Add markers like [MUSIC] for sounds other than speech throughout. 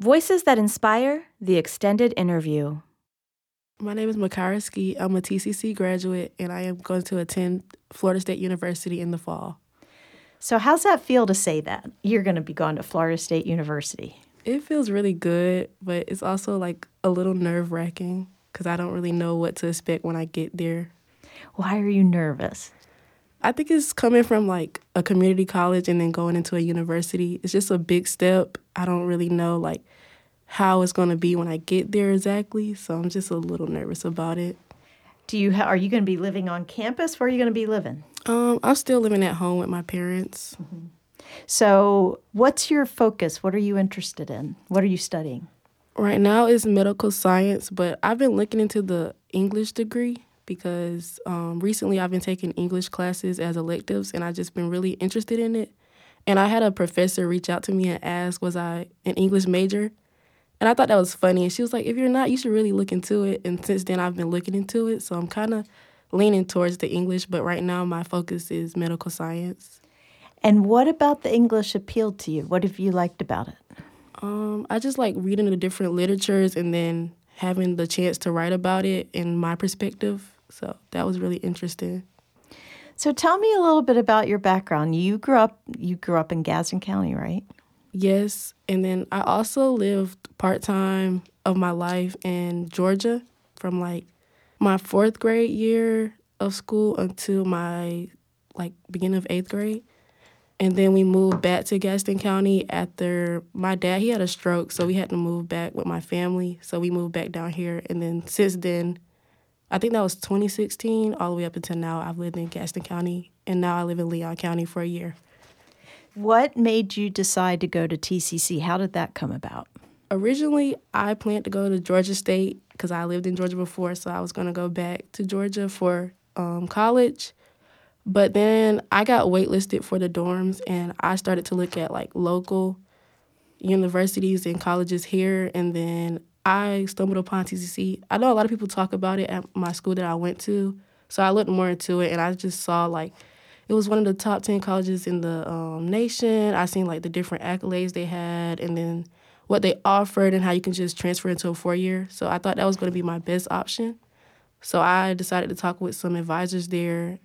Voices that Inspire The Extended Interview. My name is Makaira Skeete. I'm a TCC graduate and I am going to attend Florida State University in the fall. So, how's that feel to say that? You're going to be going to Florida State University. It feels really good, but it's also like a little nerve wracking because I don't really know what to expect when I get there. Why are you nervous? I think it's coming from like a community college and then going into a university. It's just a big step. I don't really know like how it's going to be when I get there exactly, so I'm just a little nervous about it. Do you ha- are you going to be living on campus? Where are you going to be living? Um, I'm still living at home with my parents. Mm-hmm. So, what's your focus? What are you interested in? What are you studying? Right now is medical science, but I've been looking into the English degree because um, recently I've been taking English classes as electives and I've just been really interested in it. And I had a professor reach out to me and ask, was I an English major? And I thought that was funny. And she was like, if you're not, you should really look into it. And since then, I've been looking into it. So I'm kind of leaning towards the English, but right now my focus is medical science. And what about the English appealed to you? What have you liked about it? Um, I just like reading the different literatures and then having the chance to write about it in my perspective. So that was really interesting. So tell me a little bit about your background. You grew up you grew up in Gadsden County, right? Yes, and then I also lived part-time of my life in Georgia from like my 4th grade year of school until my like beginning of 8th grade. And then we moved back to Gadsden County after my dad he had a stroke, so we had to move back with my family. So we moved back down here and then since then I think that was 2016 all the way up until now. I've lived in Gadsden County and now I live in Leon County for a year. What made you decide to go to TCC? How did that come about? Originally, I planned to go to Georgia State because I lived in Georgia before, so I was going to go back to Georgia for um, college. But then I got waitlisted for the dorms and I started to look at like local universities and colleges here and then I stumbled upon TCC. I know a lot of people talk about it at my school that I went to, so I looked more into it, and I just saw like it was one of the top ten colleges in the um, nation. I seen like the different accolades they had, and then what they offered, and how you can just transfer into a four year. So I thought that was going to be my best option. So I decided to talk with some advisors there,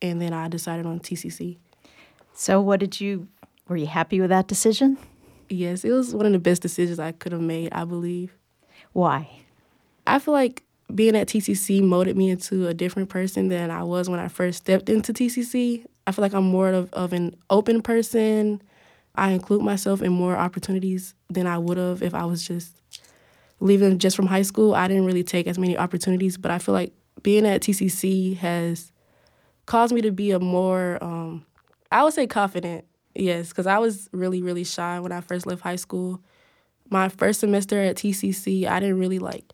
and then I decided on TCC. So what did you? Were you happy with that decision? Yes, it was one of the best decisions I could have made. I believe. Why? I feel like being at TCC molded me into a different person than I was when I first stepped into TCC. I feel like I'm more of, of an open person. I include myself in more opportunities than I would have if I was just leaving just from high school. I didn't really take as many opportunities, but I feel like being at TCC has caused me to be a more, um, I would say, confident. Yes, because I was really, really shy when I first left high school my first semester at TCC, I didn't really like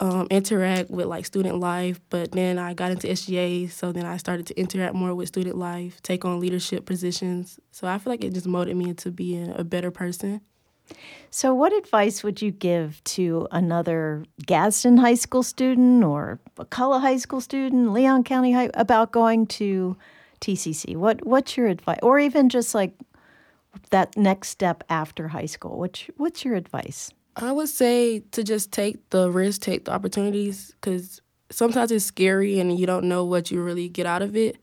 um, interact with like student life, but then I got into SGA, so then I started to interact more with student life, take on leadership positions. So I feel like it just molded me into being a better person. So, what advice would you give to another Gadsden High School student or McCullough High School student, Leon County High, about going to TCC? What What's your advice, or even just like that next step after high school? What's what's your advice? I would say to just take the risk, take the opportunities, because sometimes it's scary and you don't know what you really get out of it.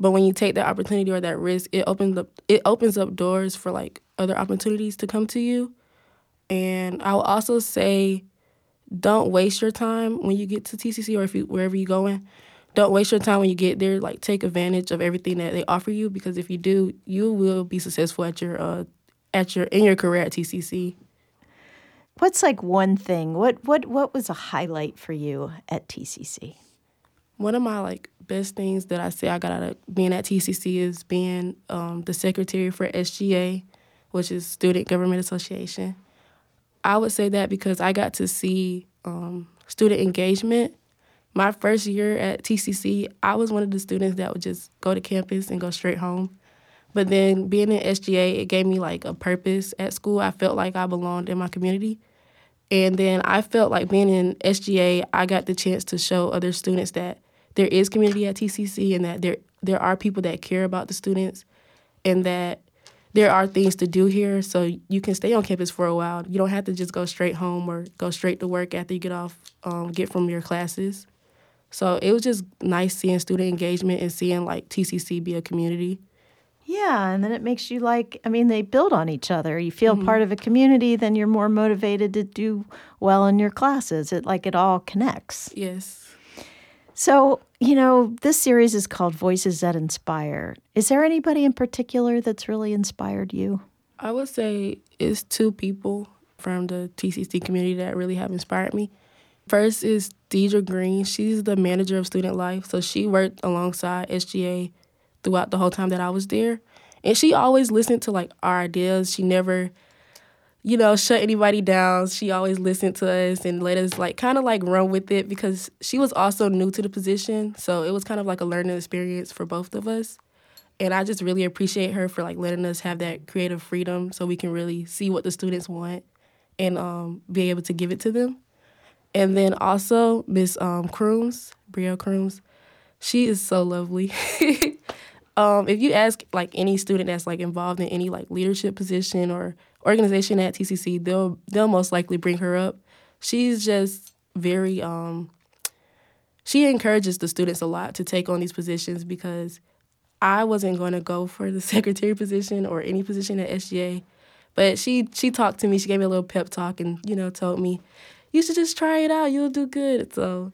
But when you take that opportunity or that risk, it opens up it opens up doors for like other opportunities to come to you. And I will also say, don't waste your time when you get to TCC or if you wherever you're going don't waste your time when you get there. Like take advantage of everything that they offer you because if you do, you will be successful at your uh, at your in your career at TCC. What's like one thing? What what what was a highlight for you at TCC? One of my like best things that I say I got out of being at TCC is being um, the secretary for SGA, which is Student Government Association. I would say that because I got to see um, student engagement my first year at TCC, I was one of the students that would just go to campus and go straight home. But then being in SGA, it gave me like a purpose at school. I felt like I belonged in my community. And then I felt like being in SGA, I got the chance to show other students that there is community at TCC and that there there are people that care about the students and that there are things to do here, so you can stay on campus for a while. You don't have to just go straight home or go straight to work after you get off, um, get from your classes. So it was just nice seeing student engagement and seeing like TCC be a community. Yeah, and then it makes you like, I mean, they build on each other. You feel mm-hmm. part of a community, then you're more motivated to do well in your classes. It like it all connects. Yes. So, you know, this series is called Voices That Inspire. Is there anybody in particular that's really inspired you? I would say it's two people from the TCC community that really have inspired me. First is Deidre Green. She's the manager of student life. So she worked alongside SGA throughout the whole time that I was there. And she always listened to like our ideas. She never you know, shut anybody down. She always listened to us and let us like kind of like run with it because she was also new to the position. So it was kind of like a learning experience for both of us. And I just really appreciate her for like letting us have that creative freedom so we can really see what the students want and um, be able to give it to them. And then also Miss um, Crooms, Brielle Crooms, she is so lovely. [LAUGHS] um, if you ask like any student that's like involved in any like leadership position or organization at TCC, they'll they'll most likely bring her up. She's just very um, she encourages the students a lot to take on these positions because I wasn't going to go for the [LAUGHS] secretary position or any position at SGA, but she she talked to me. She gave me a little pep talk and you know told me you should just try it out. You'll do good. So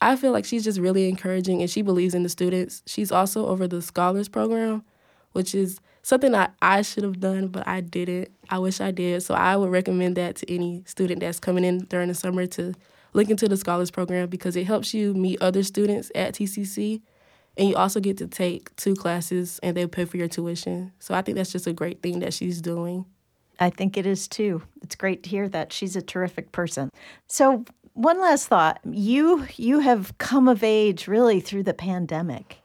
I feel like she's just really encouraging and she believes in the students. She's also over the scholars program, which is something that I should have done, but I didn't. I wish I did. So I would recommend that to any student that's coming in during the summer to look into the Scholars Program because it helps you meet other students at TCC. And you also get to take two classes and they pay for your tuition. So I think that's just a great thing that she's doing. I think it is too. It's great to hear that. She's a terrific person. So one last thought. You you have come of age really through the pandemic.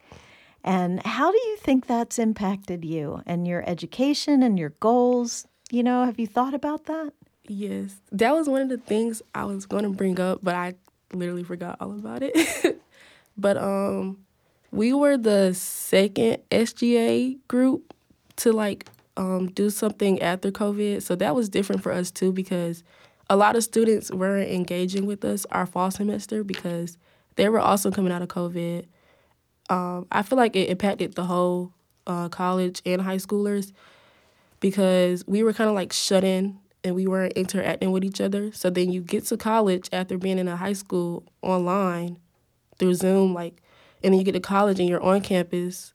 And how do you think that's impacted you and your education and your goals? You know, have you thought about that? Yes. That was one of the things I was going to bring up, but I literally forgot all about it. [LAUGHS] but um we were the second SGA group to like um, do something after COVID. So that was different for us too because a lot of students weren't engaging with us our fall semester because they were also coming out of COVID um, I feel like it impacted the whole uh, college and high schoolers because we were kind of like shut in and we weren't interacting with each other. So then you get to college after being in a high school online through Zoom, like, and then you get to college and you're on campus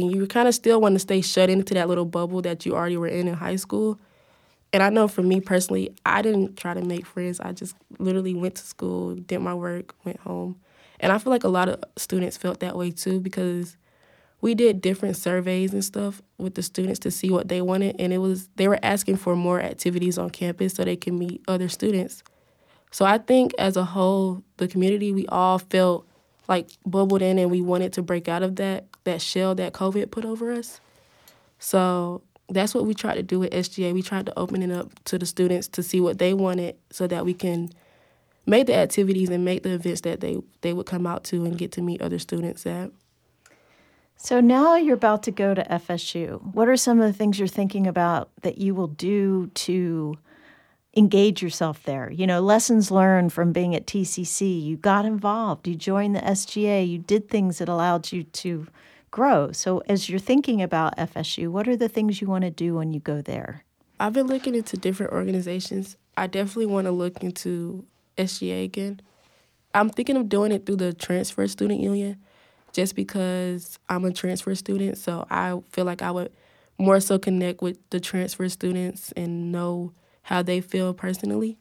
and you kind of still want to stay shut into that little bubble that you already were in in high school. And I know for me personally, I didn't try to make friends. I just literally went to school, did my work, went home. And I feel like a lot of students felt that way too because we did different surveys and stuff with the students to see what they wanted and it was they were asking for more activities on campus so they can meet other students. So I think as a whole, the community we all felt like bubbled in and we wanted to break out of that that shell that COVID put over us. So that's what we tried to do with SGA. We tried to open it up to the students to see what they wanted so that we can make the activities and make the events that they they would come out to and get to meet other students at. So now you're about to go to FSU. What are some of the things you're thinking about that you will do to engage yourself there? You know, lessons learned from being at TCC. You got involved, you joined the SGA, you did things that allowed you to grow. So as you're thinking about FSU, what are the things you want to do when you go there? I've been looking into different organizations. I definitely want to look into SGA again. I'm thinking of doing it through the Transfer Student Union just because I'm a transfer student. So I feel like I would more so connect with the transfer students and know how they feel personally.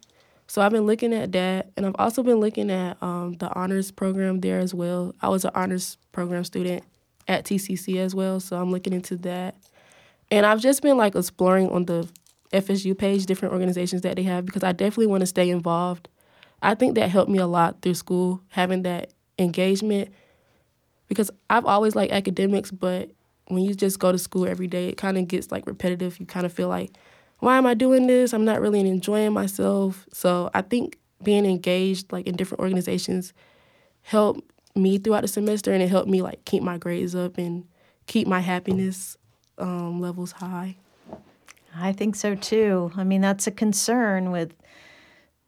So I've been looking at that, and I've also been looking at um, the honors program there as well. I was an honors program student at TCC as well, so I'm looking into that. And I've just been like exploring on the FSU page different organizations that they have because I definitely want to stay involved I think that helped me a lot through school, having that engagement. Because I've always liked academics, but when you just go to school every day, it kind of gets like repetitive. You kind of feel like, why am I doing this? I'm not really enjoying myself. So I think being engaged like in different organizations helped me throughout the semester and it helped me like keep my grades up and keep my happiness um, levels high. I think so too. I mean, that's a concern with,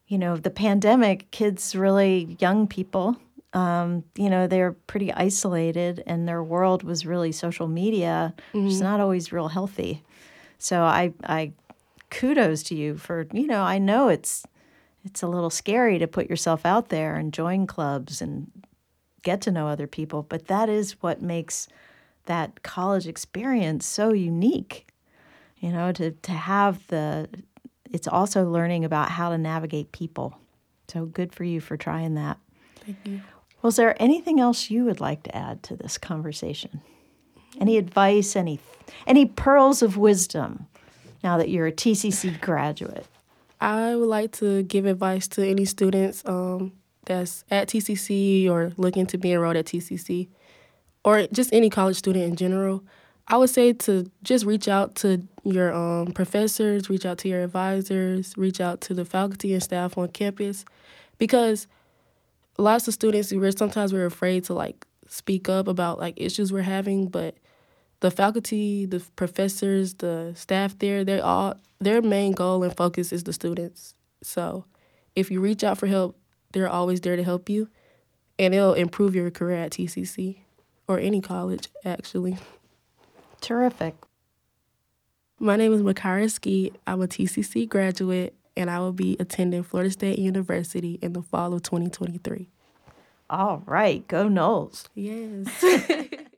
you know, the pandemic. Kids, really young people, um, you know, they're pretty isolated, and their world was really social media, mm-hmm. which is not always real healthy. So I, I, kudos to you for, you know, I know it's, it's a little scary to put yourself out there and join clubs and get to know other people, but that is what makes that college experience so unique. You know, to, to have the, it's also learning about how to navigate people. So good for you for trying that. Thank you. Was there anything else you would like to add to this conversation? Any advice, any any pearls of wisdom now that you're a TCC graduate? I would like to give advice to any students um, that's at TCC or looking to be enrolled at TCC, or just any college student in general. I would say to just reach out to your um, professors, reach out to your advisors, reach out to the faculty and staff on campus, because lots of students we're sometimes we're afraid to like speak up about like issues we're having, but the faculty, the professors, the staff there, they all their main goal and focus is the students. So if you reach out for help, they're always there to help you, and it'll improve your career at TCC or any college, actually. Terrific. My name is Makaira Skeete. I'm a TCC graduate, and I will be attending Florida State University in the fall of 2023. All right, go Noles. Yes. [LAUGHS]